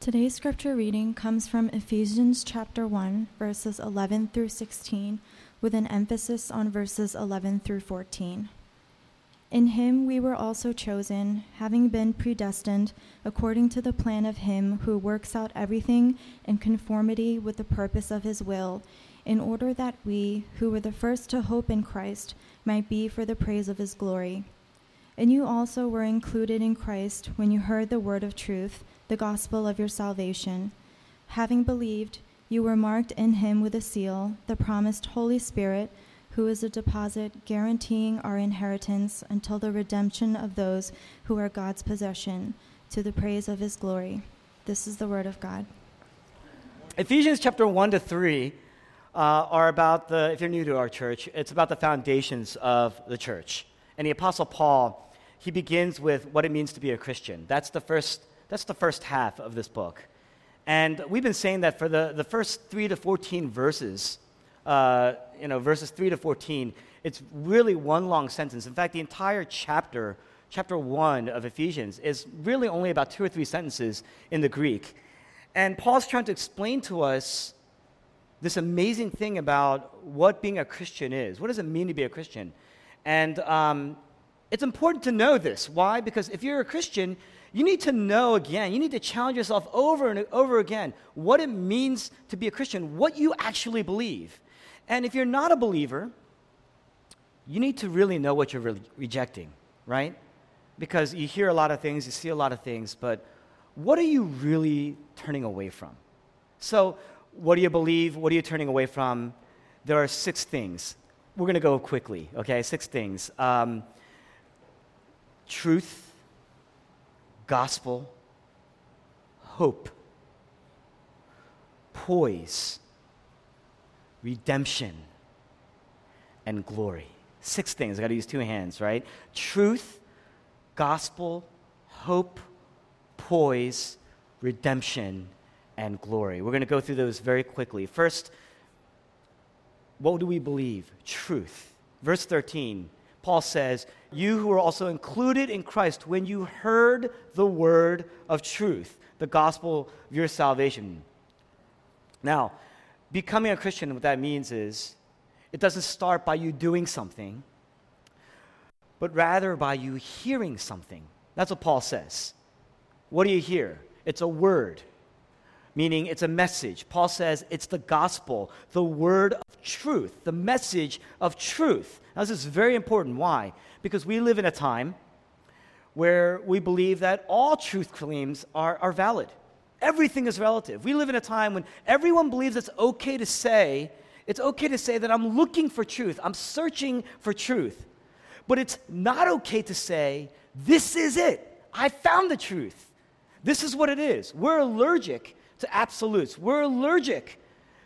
Today's scripture reading comes from Ephesians chapter 1, verses 11 through 16, with an emphasis on verses 11 through 14. In him we were also chosen, having been predestined according to the plan of him who works out everything in conformity with the purpose of his will, in order that we, who were the first to hope in Christ, might be for the praise of his glory. And you also were included in Christ when you heard the word of truth the gospel of your salvation. Having believed, you were marked in him with a seal, the promised Holy Spirit, who is a deposit guaranteeing our inheritance until the redemption of those who are God's possession, to the praise of his glory. This is the word of God. Ephesians chapter 1 to 3 uh, are about the, if you're new to our church, it's about the foundations of the church. And the Apostle Paul, he begins with what it means to be a Christian. That's the first that's the first half of this book. And we've been saying that for the, the first 3 to 14 verses, uh, you know, verses 3 to 14, it's really one long sentence. In fact, the entire chapter, chapter 1 of Ephesians, is really only about two or three sentences in the Greek. And Paul's trying to explain to us this amazing thing about what being a Christian is. What does it mean to be a Christian? And um, it's important to know this. Why? Because if you're a Christian, you need to know again, you need to challenge yourself over and over again what it means to be a Christian, what you actually believe. And if you're not a believer, you need to really know what you're re- rejecting, right? Because you hear a lot of things, you see a lot of things, but what are you really turning away from? So, what do you believe? What are you turning away from? There are six things. We're going to go quickly, okay? Six things. Um, truth gospel, hope, poise, redemption, and glory. Six things. I got to use two hands, right? Truth, gospel, hope, poise, redemption, and glory. We're going to go through those very quickly. First, what do we believe? Truth. Verse 13 Paul says, You who are also included in Christ when you heard the word of truth, the gospel of your salvation. Now, becoming a Christian, what that means is it doesn't start by you doing something, but rather by you hearing something. That's what Paul says. What do you hear? It's a word meaning it's a message. Paul says it's the gospel, the word of truth, the message of truth. Now, this is very important. Why? Because we live in a time where we believe that all truth claims are, are valid. Everything is relative. We live in a time when everyone believes it's okay to say, it's okay to say that I'm looking for truth, I'm searching for truth. But it's not okay to say, this is it. I found the truth. This is what it is. We're allergic to absolutes. We're allergic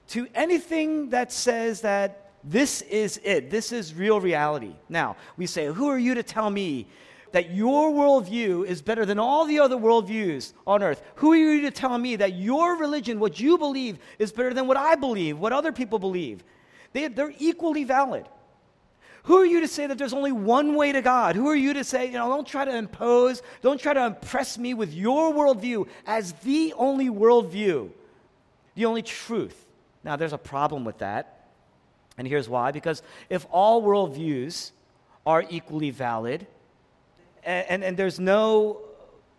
to anything that says that this is it, this is real reality. Now, we say, Who are you to tell me that your worldview is better than all the other worldviews on earth? Who are you to tell me that your religion, what you believe, is better than what I believe, what other people believe? They, they're equally valid. Who are you to say that there's only one way to God? Who are you to say, you know, don't try to impose, don't try to impress me with your worldview as the only worldview, the only truth? Now, there's a problem with that. And here's why because if all worldviews are equally valid, and, and, and there's no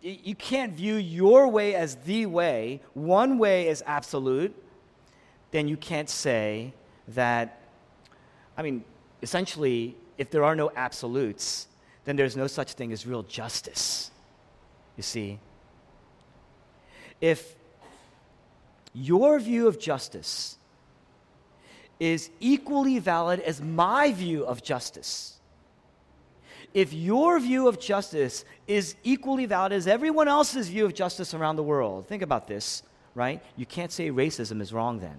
you can't view your way as the way, one way as absolute, then you can't say that, I mean, essentially, if there are no absolutes, then there's no such thing as real justice. You see? If your view of justice is equally valid as my view of justice, if your view of justice is equally valid as everyone else's view of justice around the world, think about this, right? You can't say racism is wrong then.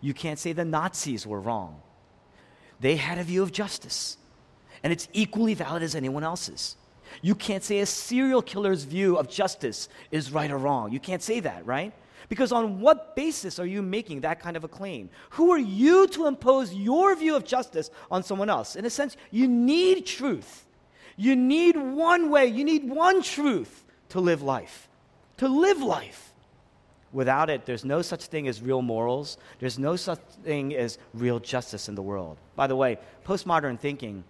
You can't say the Nazis were wrong. They had a view of justice, and it's equally valid as anyone else's. You can't say a serial killer's view of justice is right or wrong. You can't say that, right? Because on what basis are you making that kind of a claim? Who are you to impose your view of justice on someone else? In a sense, you need truth. You need one way, you need one truth to live life. To live life. Without it, there's no such thing as real morals. There's no such thing as real justice in the world. By the way, postmodern thinking,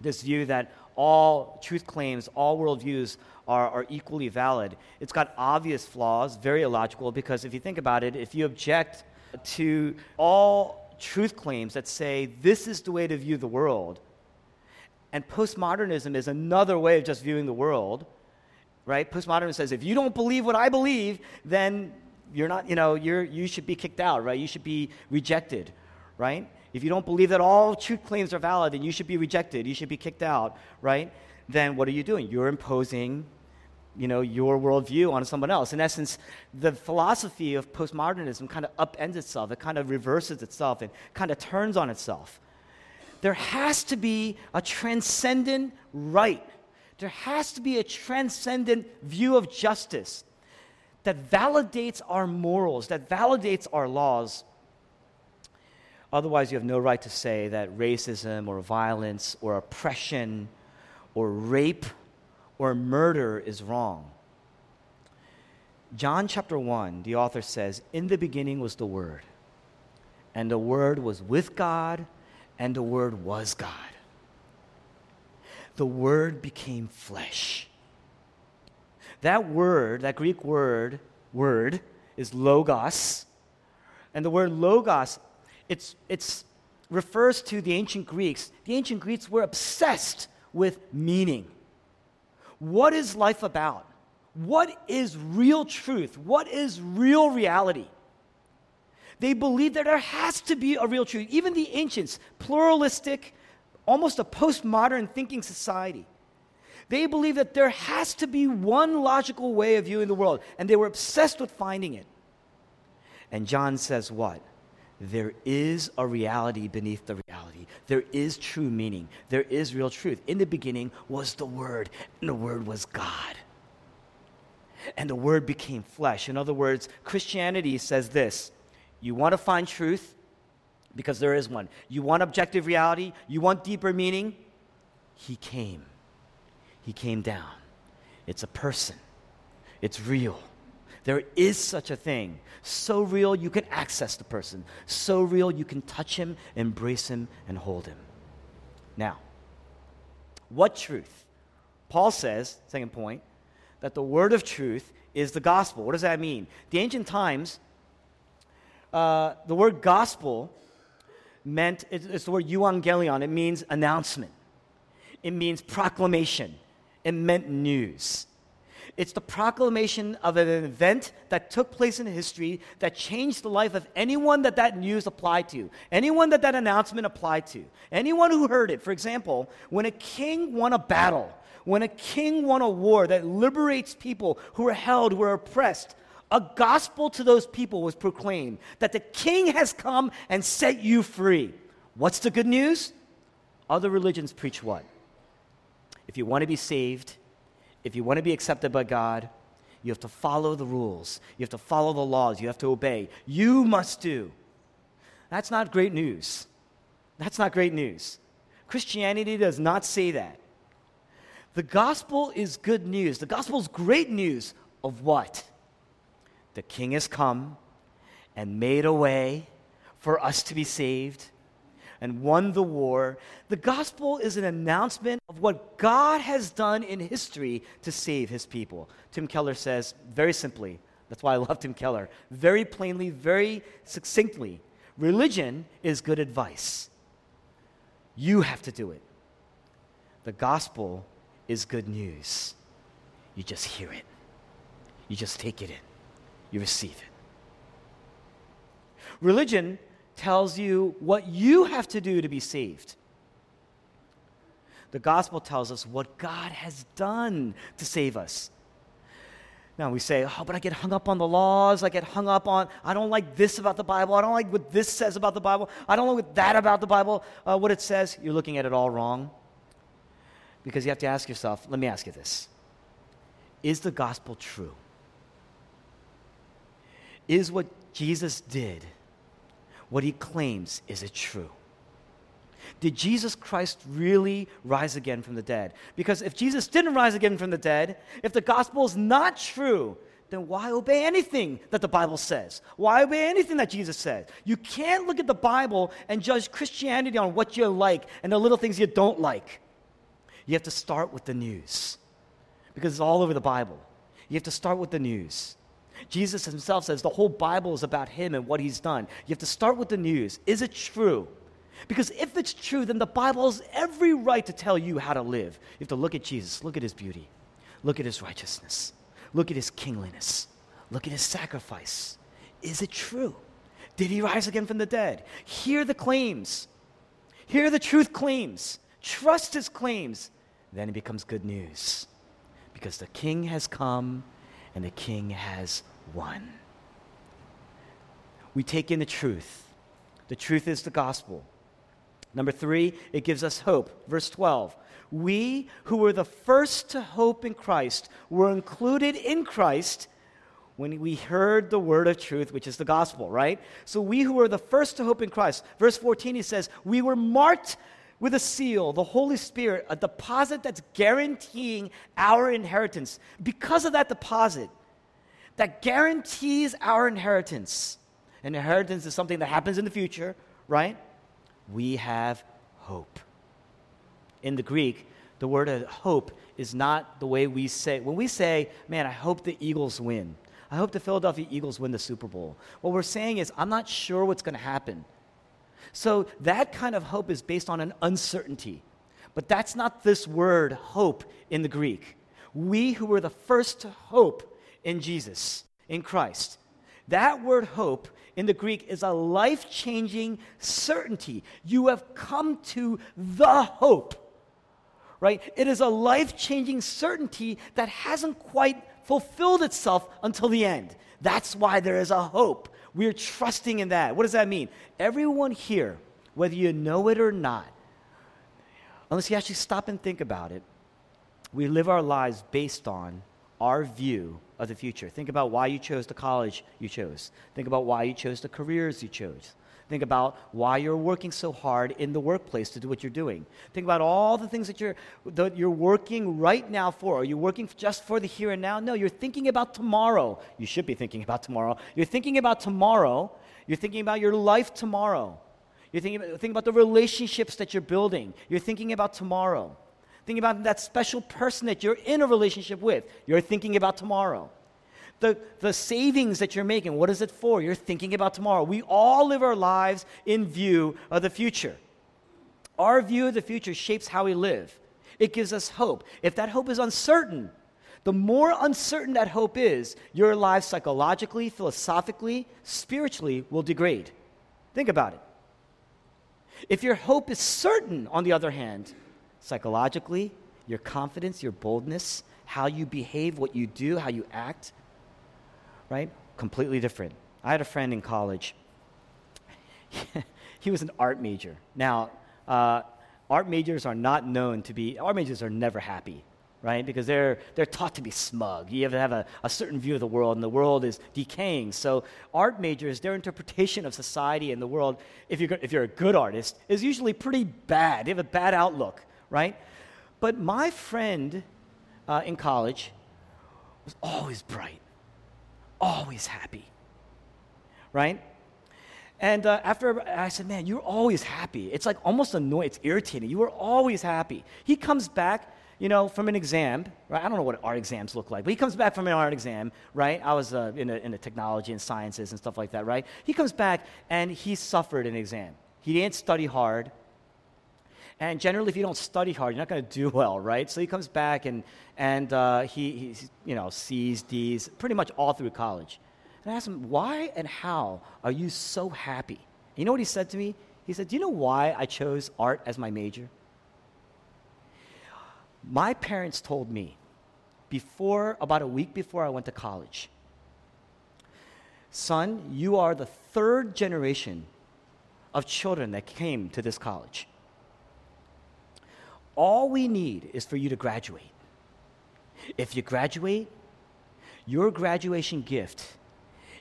this view that all truth claims, all worldviews are, are equally valid, it's got obvious flaws, very illogical, because if you think about it, if you object to all truth claims that say this is the way to view the world, and postmodernism is another way of just viewing the world, right? Postmodernism says if you don't believe what I believe, then you're not, you know, you're, you should be kicked out, right? You should be rejected, right? If you don't believe that all truth claims are valid, then you should be rejected. You should be kicked out, right? Then what are you doing? You're imposing, you know, your worldview on someone else. In essence, the philosophy of postmodernism kind of upends itself. It kind of reverses itself and kind of turns on itself. There has to be a transcendent right there has to be a transcendent view of justice that validates our morals, that validates our laws. Otherwise, you have no right to say that racism or violence or oppression or rape or murder is wrong. John chapter 1, the author says, In the beginning was the Word, and the Word was with God, and the Word was God the Word became flesh. That word, that Greek word, word, is logos. And the word logos, it's, it's refers to the ancient Greeks. The ancient Greeks were obsessed with meaning. What is life about? What is real truth? What is real reality? They believed that there has to be a real truth. Even the ancients, pluralistic, almost a postmodern thinking society. They believe that there has to be one logical way of viewing the world, and they were obsessed with finding it. And John says, What? There is a reality beneath the reality. There is true meaning. There is real truth. In the beginning was the Word, and the Word was God. And the Word became flesh. In other words, Christianity says this you want to find truth? Because there is one. You want objective reality? You want deeper meaning? He came. He came down. It's a person, it's real. There is such a thing. So real you can access the person. So real you can touch him, embrace him, and hold him. Now, what truth? Paul says, second point, that the word of truth is the gospel. What does that mean? The ancient times, uh, the word gospel meant, it's the word euangelion, it means announcement, it means proclamation, it meant news. It's the proclamation of an event that took place in history that changed the life of anyone that that news applied to, anyone that that announcement applied to, anyone who heard it. For example, when a king won a battle, when a king won a war that liberates people who are held, who are oppressed, a gospel to those people was proclaimed that the king has come and set you free. What's the good news? Other religions preach what? If you want to be saved, if you want to be accepted by God, you have to follow the rules. You have to follow the laws. You have to obey. You must do. That's not great news. That's not great news. Christianity does not say that. The gospel is good news. The gospel is great news of what? The king has come and made a way for us to be saved and won the war. The gospel is an announcement of what God has done in history to save his people. Tim Keller says very simply, that's why I love Tim Keller, very plainly, very succinctly religion is good advice. You have to do it. The gospel is good news. You just hear it, you just take it in you receive it. Religion tells you what you have to do to be saved. The gospel tells us what God has done to save us. Now we say, oh, but I get hung up on the laws. I get hung up on, I don't like this about the Bible. I don't like what this says about the Bible. I don't like that about the Bible, uh, what it says. You're looking at it all wrong. Because you have to ask yourself, let me ask you this Is the gospel true? Is what Jesus did, what he claims, is it true? Did Jesus Christ really rise again from the dead? Because if Jesus didn't rise again from the dead, if the gospel is not true, then why obey anything that the Bible says? Why obey anything that Jesus says? You can't look at the Bible and judge Christianity on what you like and the little things you don't like. You have to start with the news because it's all over the Bible. You have to start with the news. Jesus himself says the whole Bible is about him and what he's done. You have to start with the news. Is it true? Because if it's true, then the Bible has every right to tell you how to live. You have to look at Jesus, look at his beauty, look at his righteousness, look at his kingliness, look at his sacrifice. Is it true? Did he rise again from the dead? Hear the claims. Hear the truth claims. Trust his claims. Then it becomes good news because the king has come and the king has won. We take in the truth. The truth is the gospel. Number three, it gives us hope. Verse 12. We who were the first to hope in Christ were included in Christ when we heard the word of truth, which is the gospel, right? So we who were the first to hope in Christ. Verse 14, he says, We were marked with a seal, the Holy Spirit, a deposit that's guaranteeing our inheritance. Because of that deposit, that guarantees our inheritance. And inheritance is something that happens in the future, right? We have hope. In the Greek, the word hope is not the way we say. When we say, man, I hope the Eagles win, I hope the Philadelphia Eagles win the Super Bowl, what we're saying is, I'm not sure what's going to happen. So that kind of hope is based on an uncertainty. But that's not this word hope in the Greek. We who were the first to hope in Jesus, in Christ. That word hope in the Greek is a life changing certainty. You have come to the hope, right? It is a life changing certainty that hasn't quite fulfilled itself until the end. That's why there is a hope. We're trusting in that. What does that mean? Everyone here, whether you know it or not, unless you actually stop and think about it, we live our lives based on our view of the future. Think about why you chose the college you chose. Think about why you chose the careers you chose. Think about why you're working so hard in the workplace to do what you're doing. Think about all the things that you're, that you're working right now for. Are you working just for the here and now? No, you're thinking about tomorrow. You should be thinking about tomorrow. You're thinking about tomorrow. You're thinking about your life tomorrow. You're thinking about, thinking about the relationships that you're building. You're thinking about tomorrow. Think about that special person that you're in a relationship with. You're thinking about tomorrow. The, the savings that you're making, what is it for? You're thinking about tomorrow. We all live our lives in view of the future. Our view of the future shapes how we live. It gives us hope. If that hope is uncertain, the more uncertain that hope is, your life psychologically, philosophically, spiritually will degrade. Think about it. If your hope is certain, on the other hand, psychologically, your confidence, your boldness, how you behave, what you do, how you act, right? Completely different. I had a friend in college. he was an art major. Now, uh, art majors are not known to be, art majors are never happy, right? Because they're, they're taught to be smug. You have to have a, a certain view of the world, and the world is decaying. So, art majors, their interpretation of society and the world, if you're, if you're a good artist, is usually pretty bad. They have a bad outlook, right? But my friend uh, in college was always bright always happy. Right? And uh, after I said, man, you're always happy. It's like almost annoying. It's irritating. You were always happy. He comes back, you know, from an exam, right? I don't know what art exams look like, but he comes back from an art exam, right? I was uh, in, in the technology and sciences and stuff like that, right? He comes back and he suffered an exam. He didn't study hard. And generally, if you don't study hard, you're not going to do well, right? So he comes back and, and uh, he, he, you know, C's, D's, pretty much all through college. And I asked him, why and how are you so happy? You know what he said to me? He said, Do you know why I chose art as my major? My parents told me before, about a week before I went to college, son, you are the third generation of children that came to this college. All we need is for you to graduate. If you graduate, your graduation gift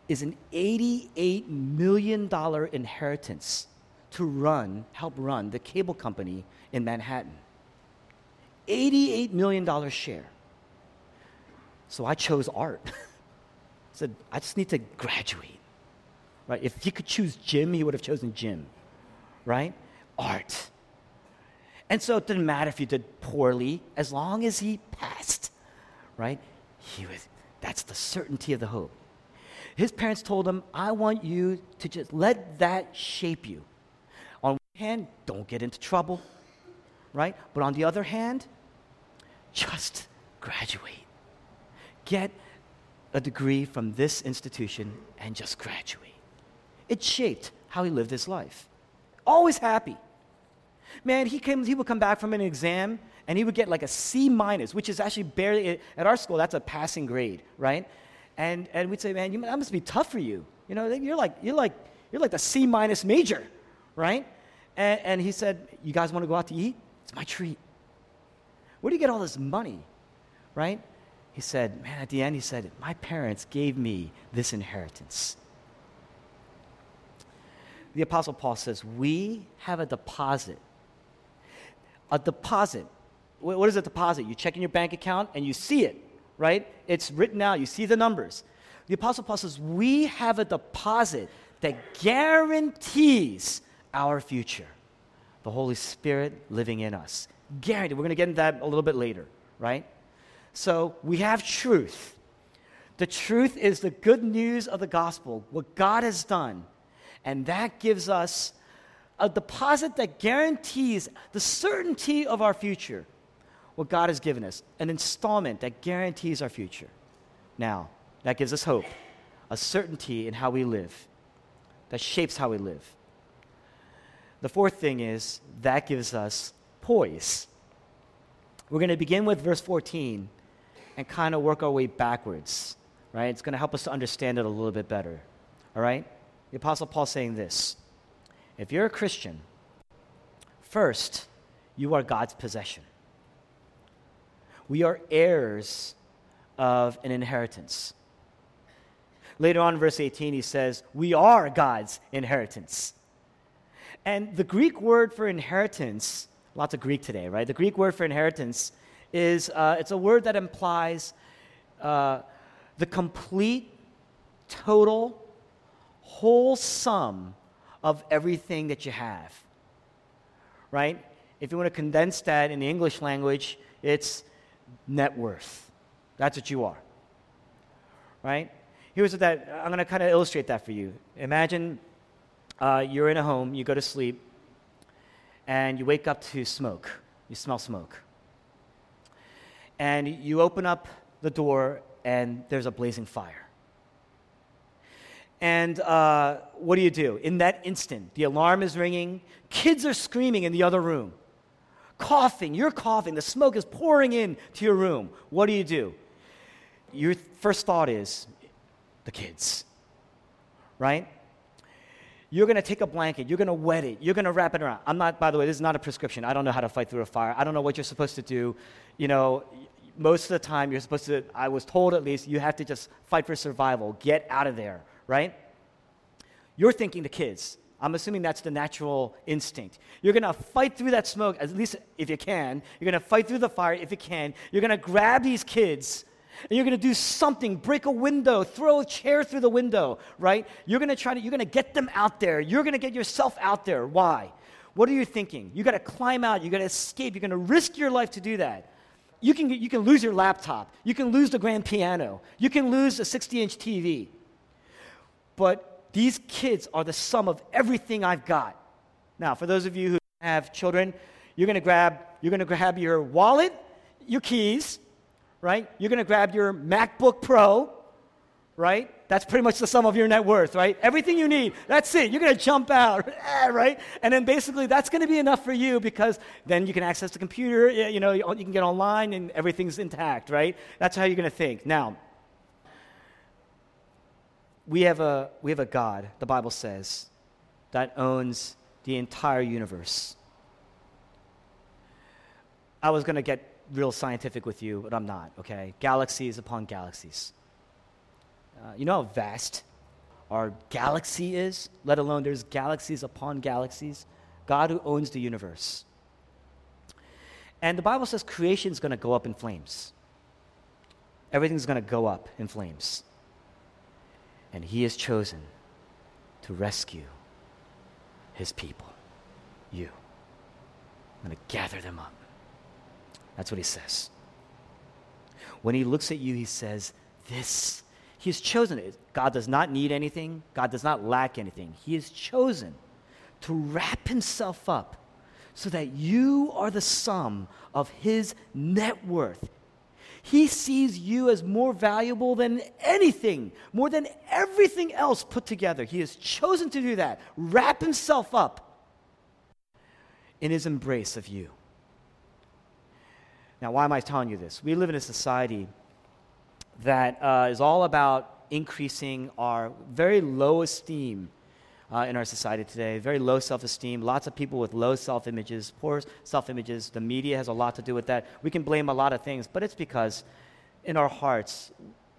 is an $88 million inheritance to run, help run the cable company in Manhattan. $88 million share. So I chose art. said, I just need to graduate. Right? If he could choose gym, he would have chosen gym. Right? Art. And so it didn't matter if he did poorly, as long as he passed. Right? He was, that's the certainty of the hope. His parents told him, I want you to just let that shape you. On one hand, don't get into trouble, right? But on the other hand, just graduate. Get a degree from this institution and just graduate. It shaped how he lived his life. Always happy. Man, he, came, he would come back from an exam and he would get like a C minus, which is actually barely, at our school, that's a passing grade, right? And, and we'd say, man, you, that must be tough for you. You know, you're like, you're like, you're like the C minus major, right? And, and he said, you guys want to go out to eat? It's my treat. Where do you get all this money, right? He said, man, at the end, he said, my parents gave me this inheritance. The Apostle Paul says, we have a deposit. A deposit. What is a deposit? You check in your bank account and you see it right? It's written out. You see the numbers. The Apostle Paul says, We have a deposit that guarantees our future. The Holy Spirit living in us. Guaranteed. We're going to get into that a little bit later, right? So we have truth. The truth is the good news of the gospel, what God has done. And that gives us a deposit that guarantees the certainty of our future what God has given us an installment that guarantees our future. Now, that gives us hope, a certainty in how we live, that shapes how we live. The fourth thing is that gives us poise. We're going to begin with verse 14 and kind of work our way backwards, right? It's going to help us to understand it a little bit better, all right? The Apostle Paul saying this If you're a Christian, first, you are God's possession we are heirs of an inheritance. Later on verse 18, he says, We are God's inheritance. And the Greek word for inheritance, lots of Greek today, right? The Greek word for inheritance is uh, it's a word that implies uh, the complete, total, whole sum of everything that you have, right? If you want to condense that in the English language, it's net worth. That's what you are. Right? Here's what that, I'm going to kind of illustrate that for you. Imagine uh, you're in a home, you go to sleep, and you wake up to smoke. You smell smoke. And you open up the door, and there's a blazing fire. And uh, what do you do? In that instant, the alarm is ringing, kids are screaming in the other room coughing, you're coughing, the smoke is pouring in to your room. What do you do? Your first thought is the kids, right? You're to take a blanket, you're to wet it, you're to wrap it around. I'm not, by the way, this is not a prescription. I don't know how to fight through a fire. I don't know what you're supposed to do. You know, most of the time, you're supposed to, I was told at least, you have to just fight for survival, get out of there, right? You're thinking the kids. I'm assuming that's the natural instinct. You're to fight through that smoke, at least if you can. You're to fight through the fire if you can. You're to grab these kids and you're going to do something, break a window, throw a chair through the window, right? You're going to try to, you're going to get them out there. You're going to get yourself out there. Why? What are you thinking? You got to climb out. You got to escape. You're going to risk your life to do that. You can, you can lose your laptop. You can lose the grand piano. You can lose a 60 inch TV. But these kids are the sum of everything I've got. Now, for those of you who have children, you're going to grab you're going to grab your wallet, your keys, right? You're going to grab your MacBook Pro, right? That's pretty much the sum of your net worth, right? Everything you need. That's it. You're going to jump out, eh, right? And then basically that's going to be enough for you because then you can access the computer, you know, you can get online and everything's intact, right? That's how you're going to think. Now, we have a, we have a God, the Bible says, that owns the entire universe. I was going to get real scientific with you, but I'm not, okay? Galaxies upon galaxies. Uh, you know how vast our galaxy is, let alone there's galaxies upon galaxies? God who owns the universe. And the Bible says creation is going to go up in flames. Everything's going to go up in flames. And he has chosen to rescue his people, you. I'm going to gather them up. That's what he says. When he looks at you, he says, This, he has chosen it. God does not need anything, God does not lack anything. He has chosen to wrap himself up so that you are the sum of his net worth. He sees you as more valuable than anything, more than everything else put together. He has chosen to do that, wrap himself up in his embrace of you. Now, why am I telling you this? We live in a society that uh, is all about increasing our very low esteem uh, in our society today. Very low self esteem, lots of people with low self images, poor self images. The media has a lot to do with that. We can blame a lot of things, but it's because in our hearts,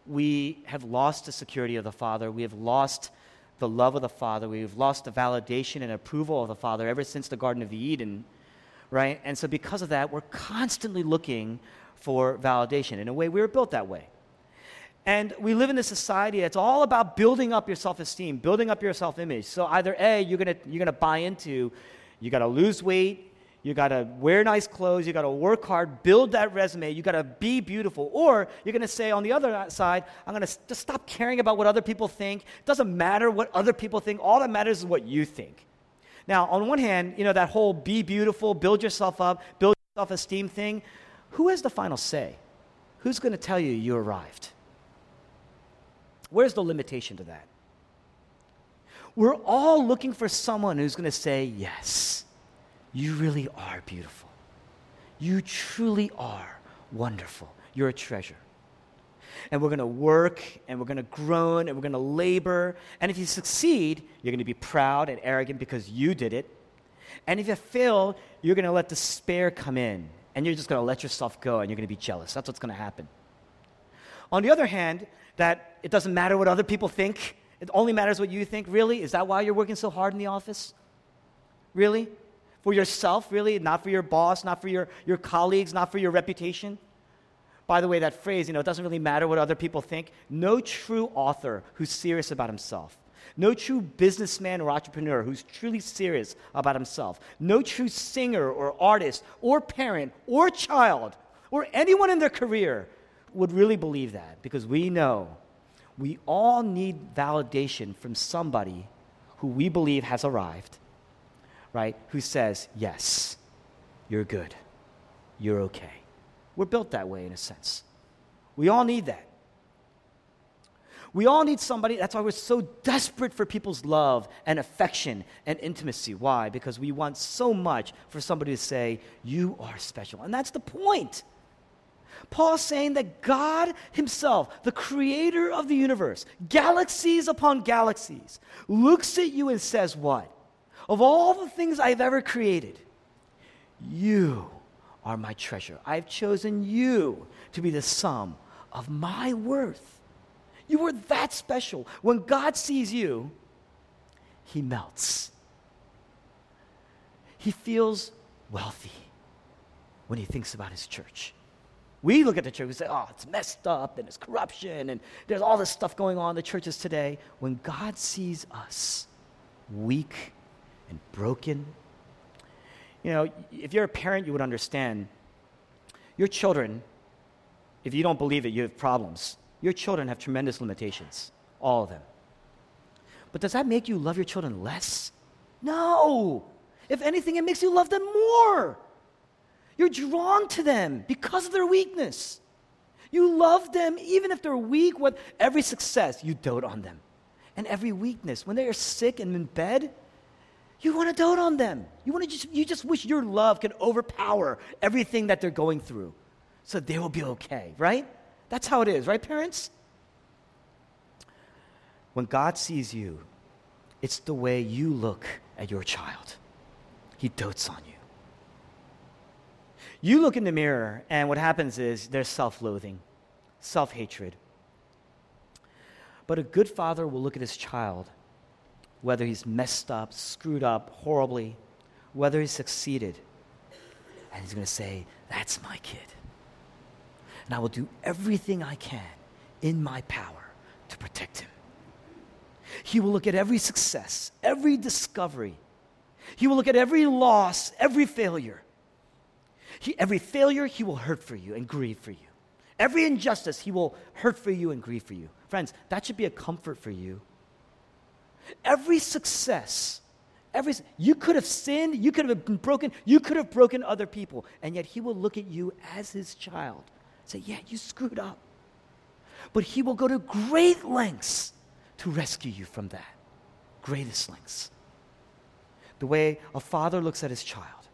we have lost the security of the Father. We have lost the love of the Father. We've lost the validation and approval of the Father ever since the Garden of Eden, right? And so, because of that, we're constantly looking for validation. In a way, we were built that way. And we live in a society that's all about building up your self esteem, building up your self image. So either A, you're gonna, you're to buy into, you got to lose weight, you got to wear nice clothes, you got to work hard, build that resume, you got to be beautiful. Or you're to say on the other side, I'm to just stop caring about what other people think. It doesn't matter what other people think, all that matters is what you think. Now, on one hand, you know, that whole be beautiful, build yourself up, build self esteem thing, who has the final say? Who's to tell you you arrived? Where's the limitation to that? We're all looking for someone who's going to say, Yes, you really are beautiful. You truly are wonderful. You're a treasure. And we're going to work and we're going to groan and we're going to labor. And if you succeed, you're going to be proud and arrogant because you did it. And if you fail, you're going to let despair come in and you're just going to let yourself go and you're going to be jealous. That's what's going to happen. On the other hand, that it doesn't matter what other people think, it only matters what you think. Really? Is that why you're working so hard in the office? Really? For yourself, really? Not for your boss, not for your, your colleagues, not for your reputation? By the way, that phrase, you know, it doesn't really matter what other people think. No true author who's serious about himself. No true businessman or entrepreneur who's truly serious about himself. No true singer or artist or parent or child or anyone in their career would really believe that because we know we all need validation from somebody who we believe has arrived, right? Who says, yes, you're good, you're okay. We're built that way in a sense. We all need that. We all need somebody. That's why we're so desperate for people's love and affection and intimacy. Why? Because we want so much for somebody to say, You are special. And that's the point. Paul's saying that God Himself, the creator of the universe, galaxies upon galaxies, looks at you and says, What? Of all the things I've ever created, you are my treasure. I've chosen you to be the sum of my worth. You are that special. When God sees you, He melts. He feels wealthy when He thinks about His church. We look at the church and say, oh, it's messed up and it's corruption and there's all this stuff going on in the churches today. When God sees us weak and broken, you know, if you're a parent, you would understand. Your children, if you don't believe it, you have problems. Your children have tremendous limitations, all of them. But does that make you love your children less? No. If anything, it makes you love them more. You're drawn to them because of their weakness. You love them even if they're weak. With every success, you dote on them. And every weakness, when they are sick and in bed, you want to dote on them. You, want to just, you just wish your love could overpower everything that they're going through so they will be okay, right? That's how it is, right, parents? When God sees you, it's the way you look at your child. He dotes on you. You look in the mirror, and what happens is there's self loathing, self hatred. But a good father will look at his child, whether he's messed up, screwed up horribly, whether he's succeeded, and he's going to say, That's my kid. And I will do everything I can in my power to protect him. He will look at every success, every discovery. He will look at every loss, every failure. He, every failure, He will hurt for you and grieve for you. Every injustice, He will hurt for you and grieve for you. Friends, that should be a comfort for you. Every success, every you could have sinned, you could have been broken, you could have broken other people, and yet He will look at you as His child, say, "Yeah, you screwed up," but He will go to great lengths to rescue you from that, greatest lengths. The way a father looks at his child.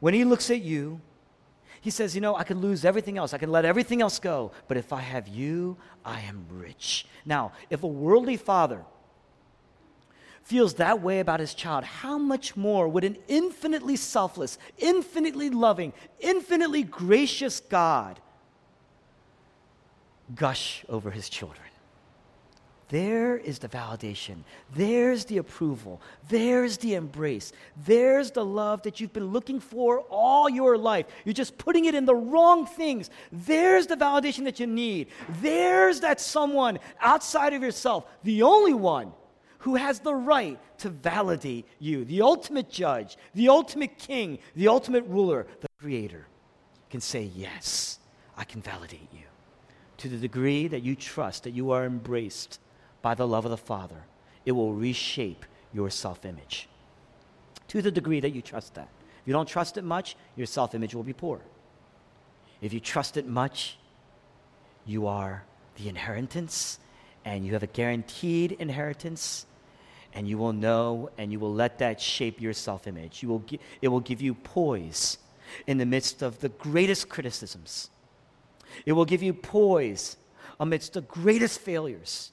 When he looks at you, he says, You know, I can lose everything else. I can let everything else go. But if I have you, I am rich. Now, if a worldly father feels that way about his child, how much more would an infinitely selfless, infinitely loving, infinitely gracious God gush over his children? There is the validation. There's the approval. There's the embrace. There's the love that you've been looking for all your life. You're just putting it in the wrong things. There's the validation that you need. There's that someone outside of yourself, the only one who has the right to validate you, the ultimate judge, the ultimate king, the ultimate ruler, the creator, can say, Yes, I can validate you. To the degree that you trust that you are embraced by the love of the Father, it will reshape your self image. To the degree that you trust that. If you don't trust it much, your self image will be poor. If you trust it much, you are the inheritance and you have a guaranteed inheritance and you will know and you will let that shape your self image. Gi- it will give you poise in the midst of the greatest criticisms. It will give you poise amidst the greatest failures.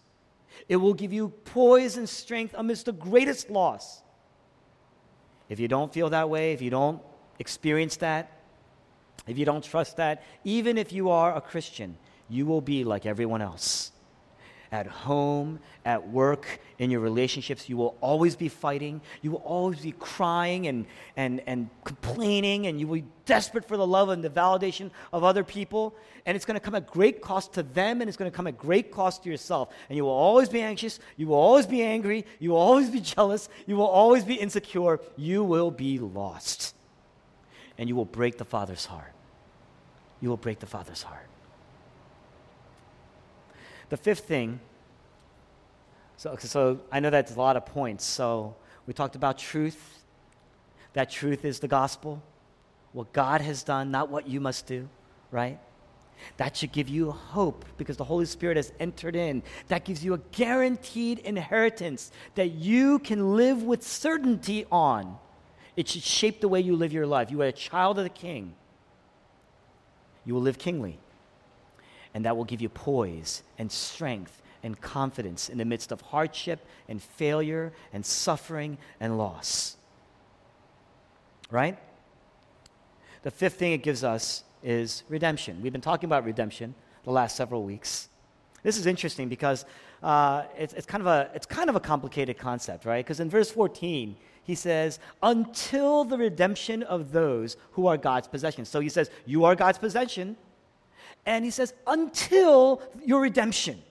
It will give you poise and strength amidst the greatest loss. If you don't feel that way, if you don't experience that, if you don't trust that, even if you are a Christian, you will be like everyone else at home, at work, in your relationships. You will always be fighting. You will always be crying and, and, and complaining, and you will be desperate for the love and the validation of other people. And it's going to come at great cost to them, and it's going to come at great cost to yourself. And you will always be anxious. You will always be angry. You will always be jealous. You will always be insecure. You will be lost. And you will break the Father's heart. You will break the Father's heart. The fifth thing, so, so I know that's a lot of points. So we talked about truth. That truth is the gospel, what God has done, not what you must do, right? That should give you hope because the Holy Spirit has entered in. That gives you a guaranteed inheritance that you can live with certainty on. It should shape the way you live your life. You are a child of the King. You will live kingly and that will give you poise and strength and confidence in the midst of hardship and failure and suffering and loss. Right? The fifth thing it gives us is redemption. We've been talking about redemption the last several weeks. This is interesting because uh, it's, it's, kind of a, it's kind of a complicated concept, right? Because in verse 14, he says, until the redemption of those who are God's possession. So he says, You are God's possession and he says, until your redemption.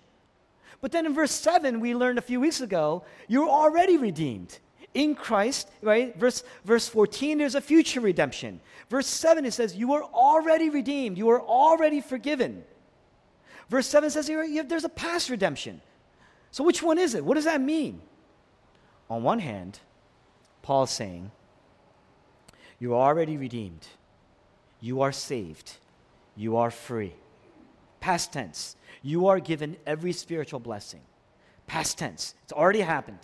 But then in verse 7, we learned a few weeks ago, you're already redeemed in Christ, right? Verse, verse 14, there's a future redemption. Verse 7, it says, You are already redeemed, you are already forgiven. Verse 7 says, There's a past redemption. So which one is it? What does that mean? On one hand, Paul is saying, You're already redeemed, you are saved you are free. Past tense, you are given every spiritual blessing. Past tense, it's already happened.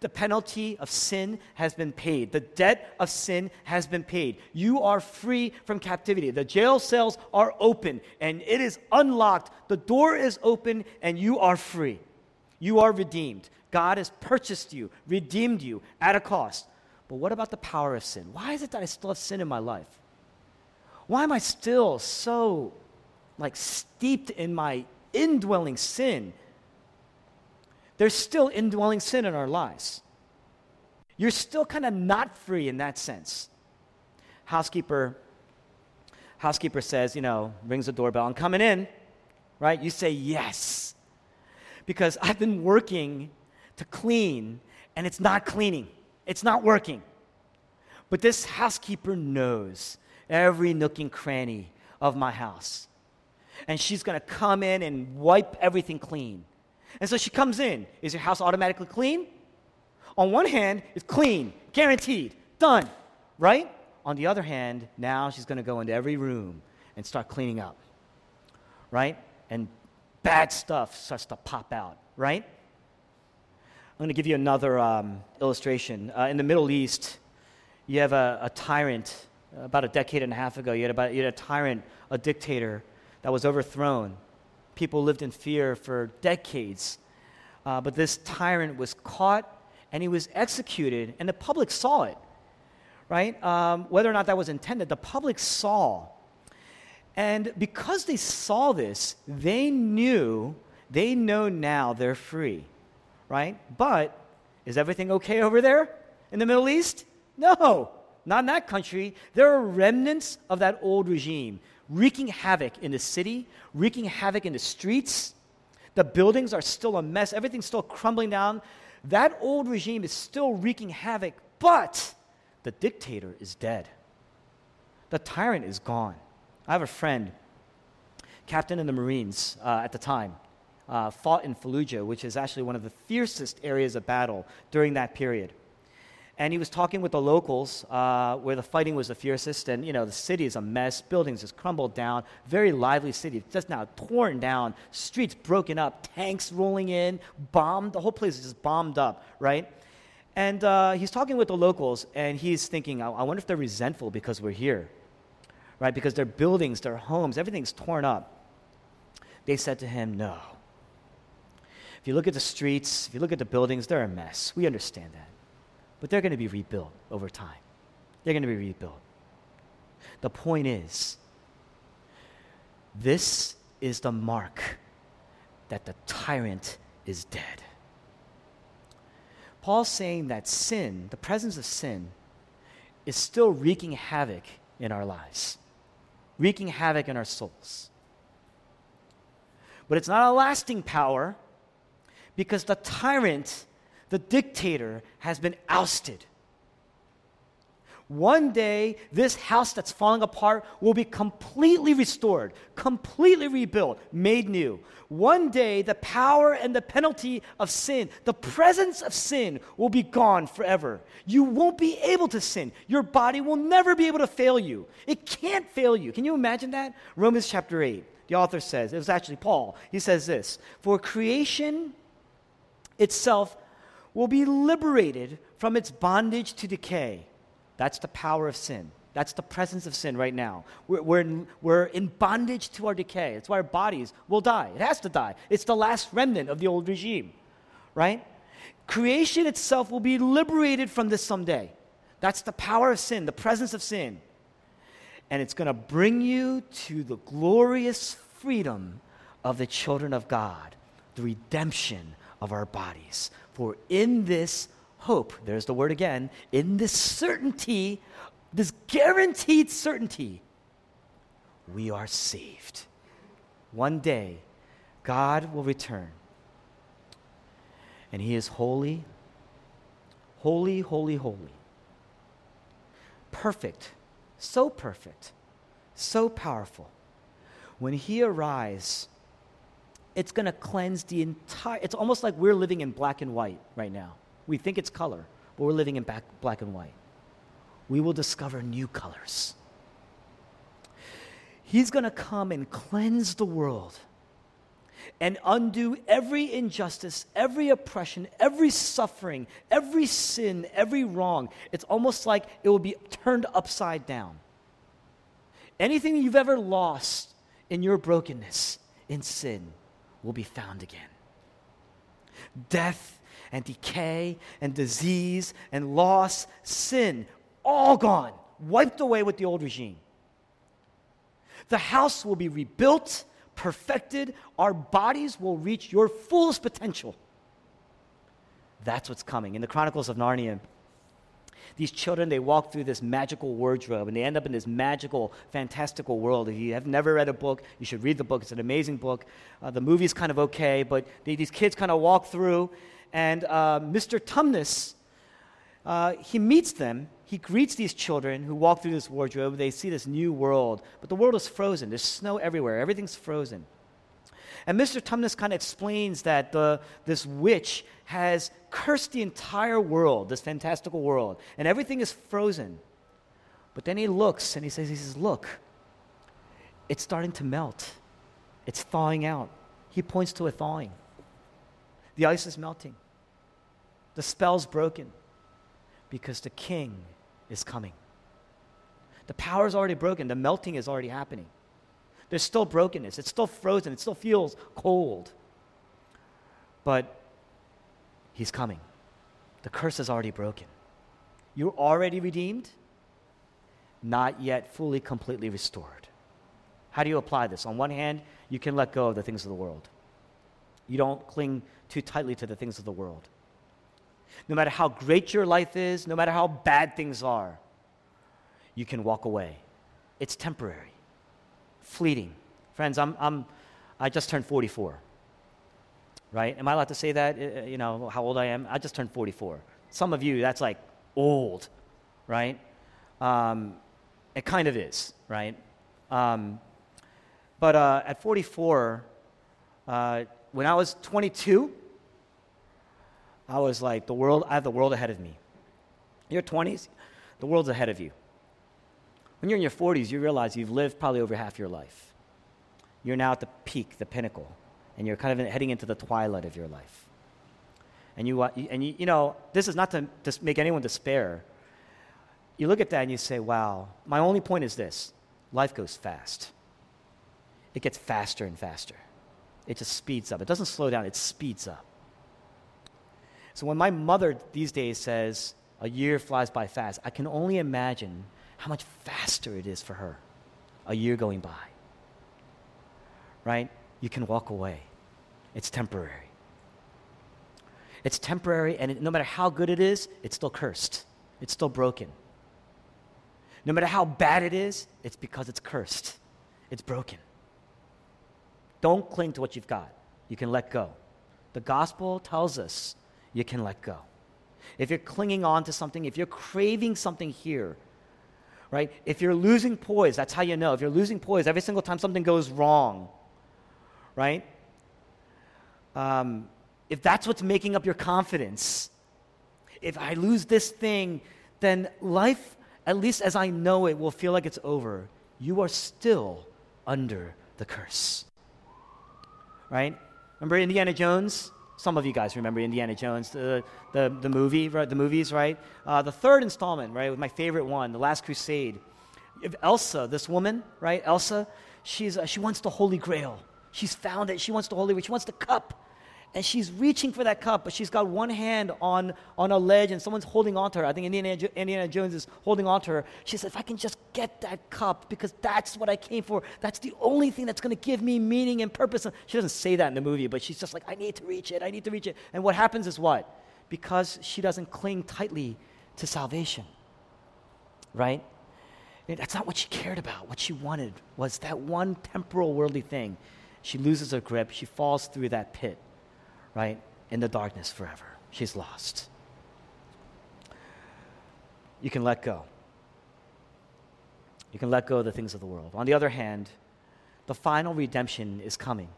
The penalty of sin has been paid. The debt of sin has been paid. You are free from captivity. The jail cells are open and it is unlocked. The door is open and you are free. You are redeemed. God has purchased you, redeemed you at a cost. But what about the power of sin? Why is it that I still have sin in my life? Why am I still so like steeped in my indwelling sin? There's still indwelling sin in our lives. You're still kind of not free in that sense. Housekeeper housekeeper says, you know, rings the doorbell, I'm coming in, right? You say yes. because I've been working to clean and it's not cleaning, it's not working. But this housekeeper knows every nook and cranny of my house. And she's going to come in and wipe everything clean. And so she comes in. Is your house automatically clean? On one hand, it's clean, guaranteed, done, right? On the other hand, now she's going to go into every room and start cleaning up, right? And bad stuff starts to pop out, right? I'm going to give you another um, illustration. Uh, in the Middle East, you have a, a tyrant. About a decade and a half ago, you had, about, you had a tyrant, a dictator that was overthrown. People lived in fear for decades. Uh, but this tyrant was caught and he was executed, and the public saw it, right? Um, whether or not that was intended, the public saw. And because they saw this, they knew, they know now they're free, right? But is everything okay over there in the Middle East? No, not in that country. There are remnants of that old regime wreaking havoc in the city, wreaking havoc in the streets. The buildings are still a mess, everything's still crumbling down. That old regime is still wreaking havoc, but the dictator is dead. The tyrant is gone. I have a friend, captain in the Marines uh, at the time, uh, fought in Fallujah, which is actually one of the fiercest areas of battle during that period and he was talking with the locals uh, where the fighting was the fiercest. And you know the city is a mess. Buildings just crumbled down. Very lively city. Just now torn down. Streets broken up. Tanks rolling in. Bombed. The whole place is just bombed up right? And uh, he's talking with the locals and he's thinking I-, I wonder if they're resentful because we're here right? Because their buildings their homes everything's torn up. They said to him no. If you look at the streets if you look at the buildings they're a mess. We understand that but they're going to be rebuilt over time. They're going to be rebuilt. The point is, this is the mark that the tyrant is dead. Paul's saying that sin, the presence of sin, is still wreaking havoc in our lives, wreaking havoc in our souls. But it's not a lasting power because the tyrant the dictator has been ousted. One day, this house that's falling apart will be completely restored, completely rebuilt, made new. One day, the power and the penalty of sin, the presence of sin, will be gone forever. You won't be able to sin. Your body will never be able to fail you. It can't fail you. Can you imagine that? Romans chapter 8, the author says, it was actually Paul. He says this For creation itself will be liberated from its bondage to decay. That's the power of sin. That's the presence of sin right now. We're, we're, in, we're in bondage to our decay. That's why our bodies will die. It has to die. It's the last remnant of the old regime, right? Creation itself will be liberated from this someday. That's the power of sin, the presence of sin. And it's going to bring you to the glorious freedom of the children of God, the redemption of our bodies. For in this hope, there's the word again, in this certainty, this guaranteed certainty, we are saved. One day, God will return. And He is holy, holy, holy, holy. Perfect, so perfect, so powerful. When He arrives, it's going to cleanse the entire it's almost like we're living in black and white right now we think it's color but we're living in back, black and white we will discover new colors he's going to come and cleanse the world and undo every injustice, every oppression, every suffering, every sin, every wrong. It's almost like it will be turned upside down. Anything you've ever lost in your brokenness, in sin, will be found again. Death and decay and disease and loss, sin, all gone, wiped away with the old regime. The house will be rebuilt, perfected, our bodies will reach your fullest potential. That's what's coming. In the Chronicles of Narnia, These children, they walk through this magical wardrobe and they end up in this magical, fantastical world. If you have never read a book, you should read the book. It's an amazing book. Uh, the movie's kind of okay, but they, these kids kind of walk through, and uh, Mr. Tumnus, uh, he meets them. He greets these children who walk through this wardrobe. They see this new world, but the world is frozen. There's snow everywhere, everything's frozen. And Mr. Tumnus kind of explains that the, this witch has cursed the entire world, this fantastical world, and everything is frozen. But then he looks and he says, he says, Look, it's starting to melt. It's thawing out. He points to a thawing. The ice is melting. The spell's broken because the king is coming. The power is already broken. The melting is already happening. There's still brokenness. It's still frozen. It still feels cold. But he's coming. The curse is already broken. You're already redeemed, not yet fully, completely restored. How do you apply this? On one hand, you can let go of the things of the world. You don't cling too tightly to the things of the world. No matter how great your life is, no matter how bad things are, you can walk away. It's temporary fleeting. Friends, I'm, I'm, I just turned 44. Right? Am I allowed to say that? Uh, uh, you know, how old I am? I just turned 44. Some of you, that's like old, right? Um, it kind of is, right? Um, but uh, at 44, uh, when I was 22, I was like, the world, I have the world ahead of me. Your 20s, the world's ahead of you. When you're in your 40s, you realize you've lived probably over half your life. You're now at the peak, the pinnacle, and you're kind of heading into the twilight of your life. And you, uh, and you, you know, this is not to, to make anyone despair. You look at that and you say, wow, my only point is this life goes fast. It gets faster and faster. It just speeds up. It doesn't slow down, it speeds up. So when my mother these days says, a year flies by fast, I can only imagine how much faster it is for her a year going by. Right? You can walk away. It's temporary. It's temporary, and it, no matter how good it is, it's still cursed. It's still broken. No matter how bad it is, it's because it's cursed. It's broken. Don't cling to what you've got. You can let go. The gospel tells us you can let go. If you're clinging on to something, if you're craving something here, right? If you're losing poise, that's how you know. If you're losing poise every single time something goes wrong, right? Um, if that's what's making up your confidence, if I lose this thing, then life, at least as I know it, will feel like it's over. You are still under the curse. Right? Remember Indiana Jones? Some of you guys remember Indiana Jones, the, the, the movie, right, the movies, right? Uh, the third installment, right, was my favorite one, The Last Crusade. Elsa, this woman, right, Elsa, she's, uh, she wants the Holy Grail. She's found it. She wants the Holy Grail. She wants the cup and she's reaching for that cup, but she's got one hand on, on a ledge and someone's holding on to her. I think Indiana, Indiana Jones is holding on to her. She says, If I can just get that cup, because that's what I came for, that's the only thing that's going to give me meaning and purpose. She doesn't say that in the movie, but she's just like, I need to reach it, I need to reach it. And what happens is what? Because she doesn't cling tightly to salvation, right? That's not what she cared about. What she wanted was that one temporal worldly thing. She loses her grip, she falls through that pit right, in the darkness forever. She's lost. You can let go. You can let go of the things of the world. On the other hand, the final redemption is coming.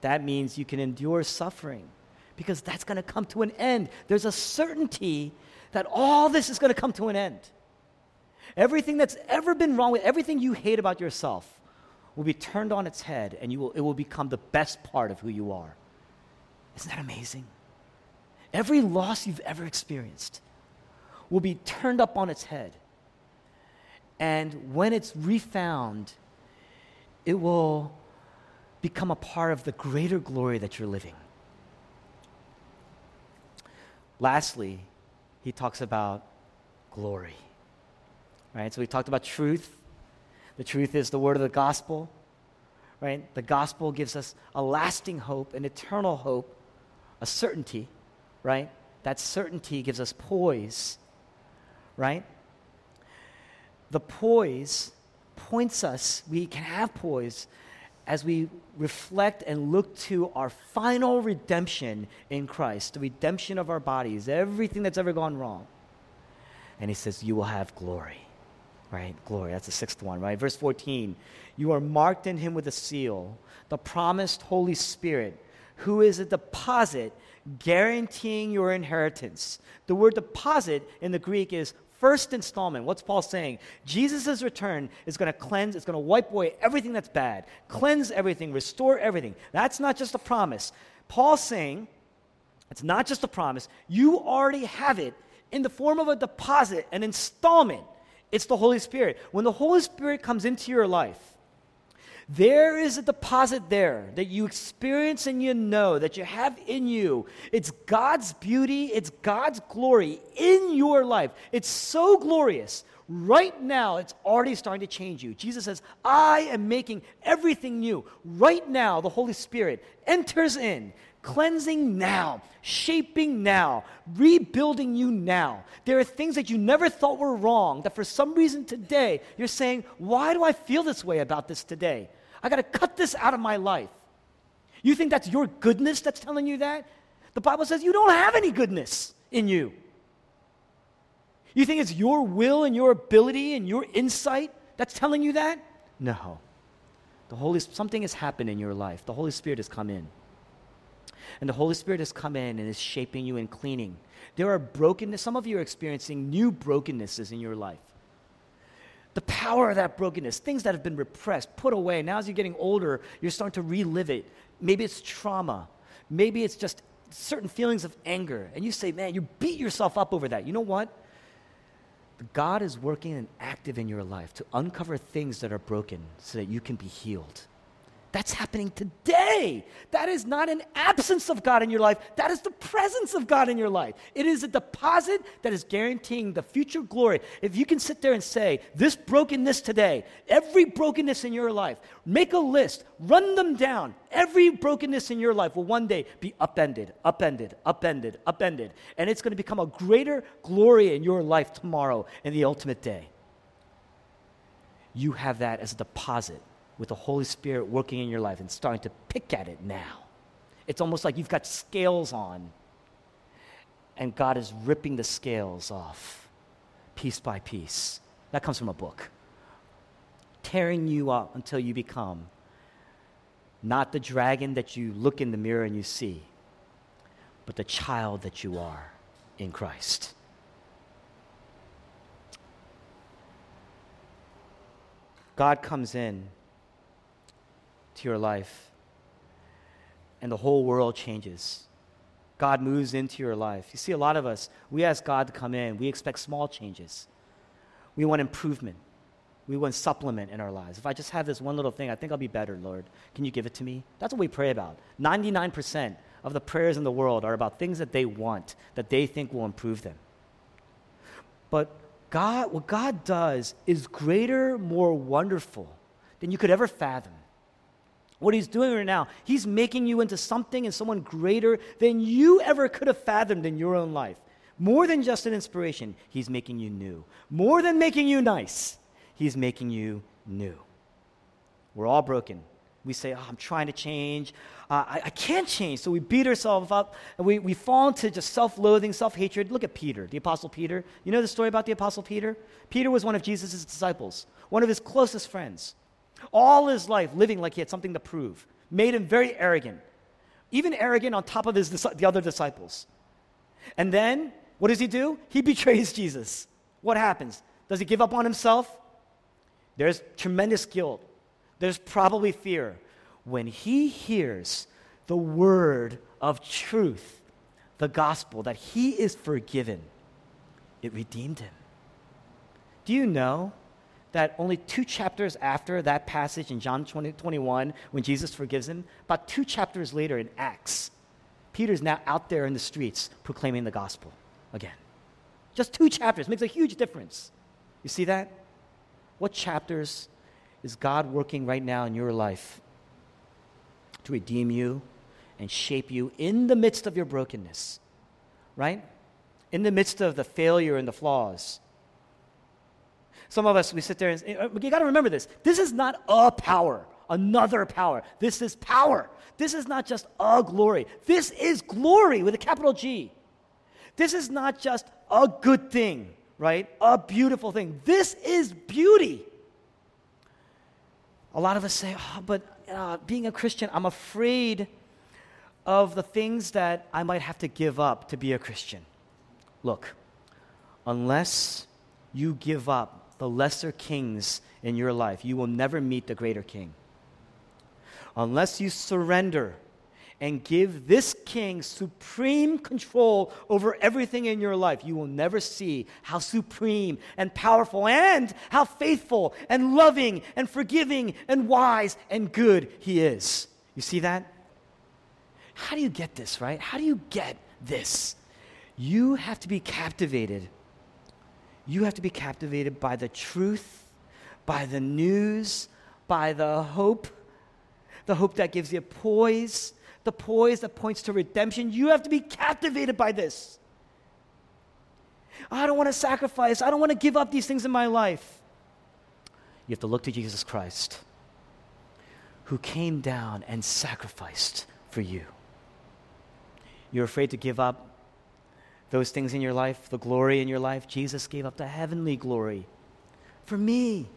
That means you can endure suffering because that's going to come to an end. There's a certainty that all this is going to come to an end. Everything that's ever been wrong with everything you hate about yourself will be turned on its head and you will, it will become the best part of who you are. Isn't that amazing? Every loss you've ever experienced will be turned up on its head. And when it's refound, it will become a part of the greater glory that you're living. Lastly, he talks about glory. Right? So we talked about truth. The truth is the word of the gospel. Right? The gospel gives us a lasting hope, an eternal hope a certainty, right? That certainty gives us poise, right? The poise points us, we can have poise as we reflect and look to our final redemption in Christ, the redemption of our bodies, everything that's ever gone wrong. And he says, You will have glory. Right? Glory. That's the sixth one, right? Verse 14 You are marked in him with a seal, the promised Holy Spirit, who is a deposit guaranteeing your inheritance. The word deposit in the Greek is first installment. What's Paul saying? Jesus' return is going to cleanse, it's going to wipe away everything that's bad, cleanse everything, restore everything. That's not just a promise. Paul's saying, it's not just a promise, you already have it in the form of a deposit, an installment. It's the Holy Spirit. When the Holy Spirit comes into your life, there is a deposit there that you experience and you know that you have in you. It's God's beauty, it's God's glory in your life. It's so glorious. Right now, it's already starting to change you. Jesus says, I am making everything new. Right now, the Holy Spirit enters in, cleansing now, shaping now, rebuilding you now. There are things that you never thought were wrong that for some reason today you're saying, Why do I feel this way about this today? I got to cut this out of my life. You think that's your goodness that's telling you that? The Bible says you don't have any goodness in you. You think it's your will and your ability and your insight that's telling you that? No. The Holy something has happened in your life. The Holy Spirit has come in. And the Holy Spirit has come in and is shaping you and cleaning. There are brokenness. Some of you are experiencing new brokennesses in your life the power of that brokenness, things that have been repressed, put away. Now, as you're getting older, you're starting to relive it. Maybe it's trauma. Maybe it's just certain feelings of anger. And you say, man, you beat yourself up over that. You know what? God is working and active in your life to uncover things that are broken so that you can be healed. That's happening today. That is not an absence of God in your life. That is the presence of God in your life. It is a deposit that is guaranteeing the future glory. If you can sit there and say, This brokenness today, every brokenness in your life, make a list, run them down. Every brokenness in your life will one day be upended, upended, upended, upended. And it's going to become a greater glory in your life tomorrow in the ultimate day. You have that as a deposit with the Holy Spirit working in your life and starting to pick at it now. It's almost like you've got scales on, and God is ripping the scales off piece by piece. That comes from a book. Tearing you up until you become not the dragon that you look in the mirror and you see, but the child that you are in Christ. God comes in to your life, and the whole world changes. God moves into your life. You see, a lot of us, we ask God to come in, we expect small changes. We want improvement. We want supplement in our lives. If I just have this one little thing, I think I'll be better, Lord. Can you give it to me? That's what we pray about. 99% of the prayers in the world are about things that they want, that they think will improve them. But God, what God does is greater, more wonderful than you could ever fathom. What he's doing right now, he's making you into something and someone greater than you ever could have fathomed in your own life. More than just an inspiration, he's making you new. More than making you nice, he's making you new. We're all broken. We say, oh, I'm trying to change. Uh, I, I, can't change. So we beat ourselves up and we, we fall into just self loathing, self hatred. Look at Peter, the Apostle Peter. You know the story about the Apostle Peter? Peter was one of Jesus' disciples, one of his closest friends. All his life living like he had something to prove made him very arrogant, even arrogant on top of his, the other disciples. And then, what does he do? He betrays Jesus. What happens? Does he give up on himself? There's tremendous guilt. There's probably fear. When he hears the word of truth, the gospel, that he is forgiven, it redeemed him. Do you know that only two chapters after that passage in John 20, 21, when Jesus forgives him, about two chapters later in Acts, Peter's now out there in the streets proclaiming the gospel again. Just two chapters makes a huge difference. You see that? What chapters is God working right now in your life to redeem you and shape you in the midst of your brokenness? Right? In the midst of the failure and the flaws Some of us, we sit there and uh, you got to remember this. This is not a power, another power. This is power. This is not just a glory. This is glory with a capital G. This is not just a good thing, right? A beautiful thing. This is beauty. A lot of us say, oh, but uh, being a Christian, I'm afraid of the things that I might have to give up to be a Christian. Look, unless you give up the lesser kings in your life, you will never meet the greater king. Unless you surrender and give this king supreme control over everything in your life, you will never see how supreme and powerful and how faithful and loving and forgiving and wise and good he is. You see that? How do you get this, right? How do you get this? You have to be captivated. You have to be captivated by the truth, by the news, by the hope, the hope that gives you poise the poise that points to redemption. You have to be captivated by this. I don't want to sacrifice. I don't want to give up these things in my life. You have to look to Jesus Christ, who came down and sacrificed for you. You're afraid to give up those things in your life, the glory in your life. Jesus gave up the heavenly glory for me.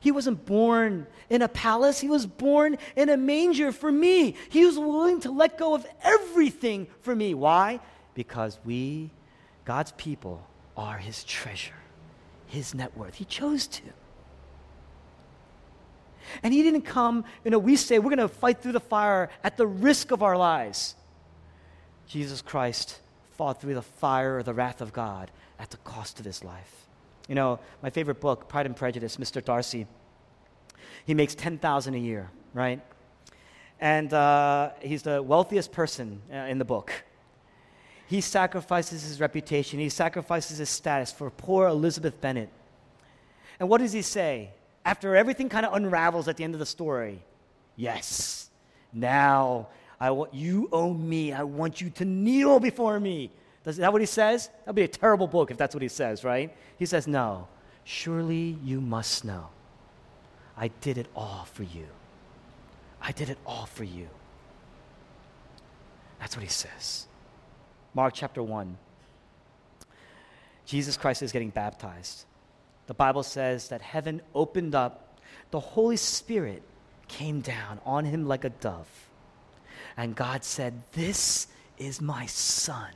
He wasn't born in a palace, he was born in a manger for me. He was willing to let go of everything for me. Why? Because we, God's people, are his treasure, his net worth. He chose to. And he didn't come, you know, we say we're going to fight through the fire at the risk of our lives. Jesus Christ fought through the fire or the wrath of God at the cost of his life. You know, my favorite book, Pride and Prejudice, Mr. Darcy, he makes 10000 a year, right? And uh, he's the wealthiest person uh, in the book. He sacrifices his reputation, he sacrifices his status for poor Elizabeth Bennet. And what does he say? After everything kind of unravels at the end of the story, yes, now I want you own me. I want you to kneel before me. Is that what he says? That'd be a terrible book if that's what he says, right? He says, No, surely you must know. I did it all for you. I did it all for you. That's what he says. Mark chapter 1. Jesus Christ is getting baptized. The Bible says that heaven opened up, the Holy Spirit came down on him like a dove. And God said, This is my son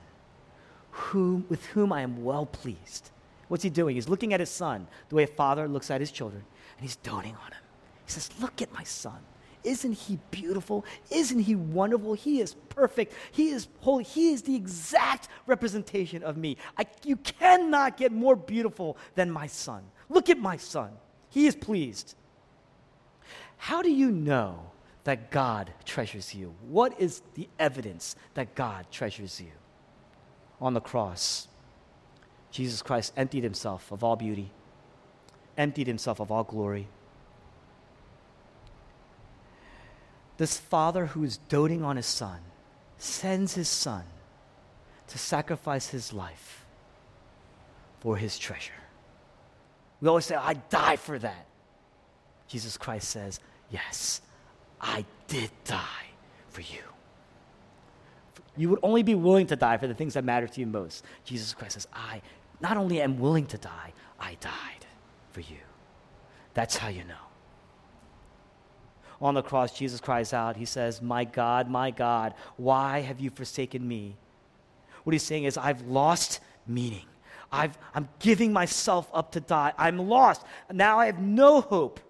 whom, with whom I am well pleased. What's he doing? He's looking at his son the way a father looks at his children, and he's doting on him. He says, Look at my son. Isn't he beautiful? Isn't he wonderful? He is perfect. He is holy. He is the exact representation of me. I, you cannot get more beautiful than my son. Look at my son. He is pleased. How do you know that God treasures you? What is the evidence that God treasures you? on the cross, Jesus Christ emptied himself of all beauty, emptied himself of all glory. This father who is doting on his son sends his son to sacrifice his life for his treasure. We always say, I die for that. Jesus Christ says, Yes, I did die for you. You would only be willing to die for the things that matter to you most. Jesus Christ says, I not only am willing to die, I died for you. That's how you know. On the cross, Jesus cries out, He says, My God, my God, why have you forsaken me? What he's saying is, I've lost meaning. i am giving myself up to die. I'm lost. Now I have no hope.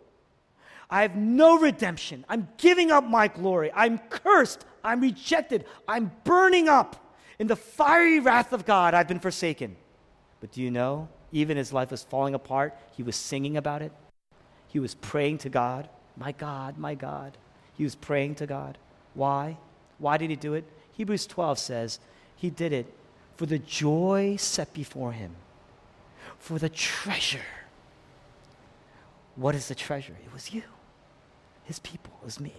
I have no redemption. I'm giving up my glory. I'm cursed. I'm rejected. I'm burning up. In the fiery wrath of God, I've been forsaken. But do you know, even as life was falling apart, he was singing about it. He was praying to God. My God, my God. He was praying to God. Why? Why did he do it? Hebrews 12 says he did it for the joy set before him, for the treasure. What is the treasure? It was you, his people, was me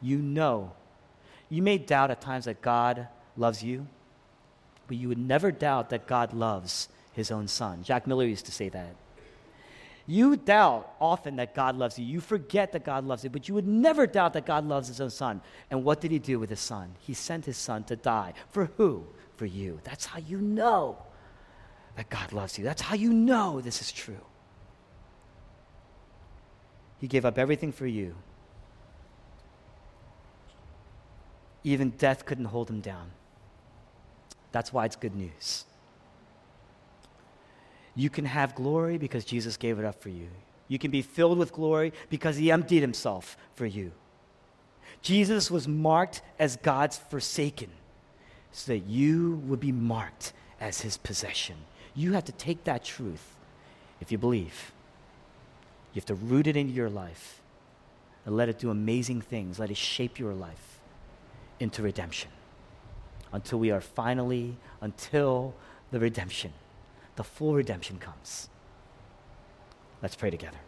you know. You may doubt at times that God loves you, but you would never doubt that God loves his own son. Jack Miller used to say that. You doubt often that God loves you. You forget that God loves you, but you would never doubt that God loves his own son. And what did he do with his son? He sent his son to die. For who? For you. That's how you know that God loves you. That's how you know this is true. He gave up everything for you. Even death couldn't hold him down. That's why it's good news. You can have glory because Jesus gave it up for you. You can be filled with glory because he emptied himself for you. Jesus was marked as God's forsaken so that you would be marked as his possession. You have to take that truth if you believe. You have to root it into your life and let it do amazing things. Let it shape your life into redemption until we are finally, until the redemption the full redemption comes. Let's pray together.